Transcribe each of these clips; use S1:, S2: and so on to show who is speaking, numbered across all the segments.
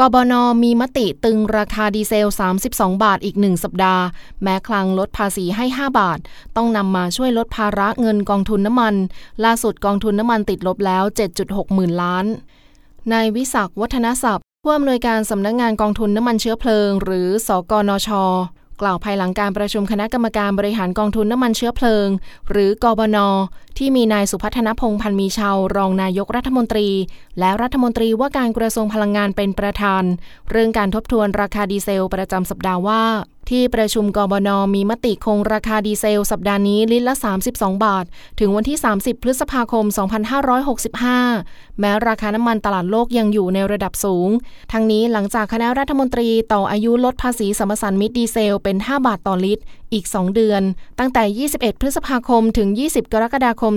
S1: กบนมีมติตึงราคาดีเซล 32 บาทอีก 1 สัปดาห์ แม้คลังลดภาษีให้ 5 บาท ต้องนำมาช่วยลดภาระเงินกองทุนน้ำมัน ล่าสุดกองทุนน้ำมันติดลบแล้ว 7.6 หมื่นล้าน นายวิศักวัฒนศัพท์ผู้อำนวยการสำนักงงานกองทุนน้ำมันเชื้อเพลิง หรือสกนช กล่าวภายหลังการประชุมคณะกรรมการบริหารกองทุนน้ำมันเชื้อเพลิง หรือกบน ที่มีนายสุพัฒนพงพันมีชาวรองนายกรัฐมนตรี และรัฐมนตรีว่าการกระทรวงพลังงานเป็นประธาน เรื่องการทบทวนราคาดีเซลประจำสัปดาห์ว่า ที่ประชุมกบนมีมติคงราคาดีเซล สัปดาห์นี้ลิตรละ 32 บาท ถึงวันที่ 30 พฤษภาคม 2565 แม้ราคาน้ำมันตลาดโลกยังอยู่ในระดับสูง ทั้งนี้หลังจากคณะรัฐมนตรีต่ออายุลดภาษีสมสันมิตรดีเซลเป็น 5 บาทต่อลิตรอีก 2 เดือน ตั้งแต่ 21 พฤษภาคม ถึง 20 กรกฎาคม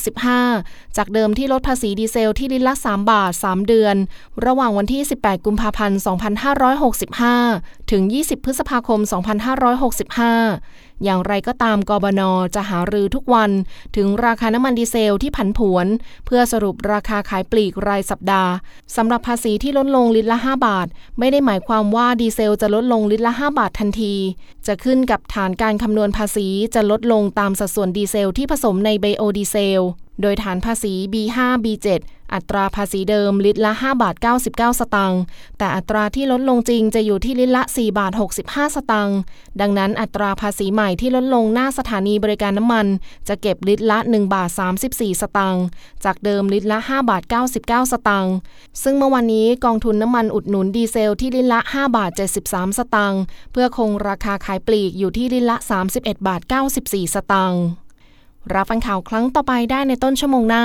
S1: 2565 จากเดิมที่ลดภาษีดีเซลที่ลิตรละ 3 บาท 3 เดือน ระหว่างวันที่ 18 กุมภาพันธ์ 2565 ถึง 20 พฤษภาคม 2565อย่างไรก็ตามกบนจะหารือทุกวันถึงราคาน้ำมันดีเซลที่ผันผวน เพื่อสรุปราคาขายปลีกรายสัปดาห์สำหรับภาษีที่ลดลงลิตรละ 5 บาท ไม่ได้หมายความว่าดีเซลจะลดลงลิตรละ 5 บาททันที จะขึ้นกับฐานการคำนวณภาษีจะลดลงตามสัดส่วนดีเซลที่ผสมในไบโอดีเซลโดยฐานภาษี B5 B7 อัตราภาษีเดิมลิตรละ 5 บาท 99 สตางค์ แต่อัตราที่ลดลงจริงจะอยู่ที่ลิตรละ 4 บาท 65 สตางค์ ดังนั้นอัตราภาษีใหม่ที่ลดลงหน้าสถานีบริการน้ำมัน จะเก็บลิตรละ 1 บาท 34 สตางค์ จากเดิมลิตรละ 5 บาท 99 สตางค์ ซึ่งเมื่อวันนี้กองทุนน้ำมันอุดหนุนดีเซลที่ลิตรละ 5 บาท 73 สตางค์ เพื่อคงราคาขายปลีกอยู่ที่ลิตรละ 31 บาท 94 สตางค์ รับฟังข่าวครั้งต่อไปได้ในต้นชั่วโมงหน้า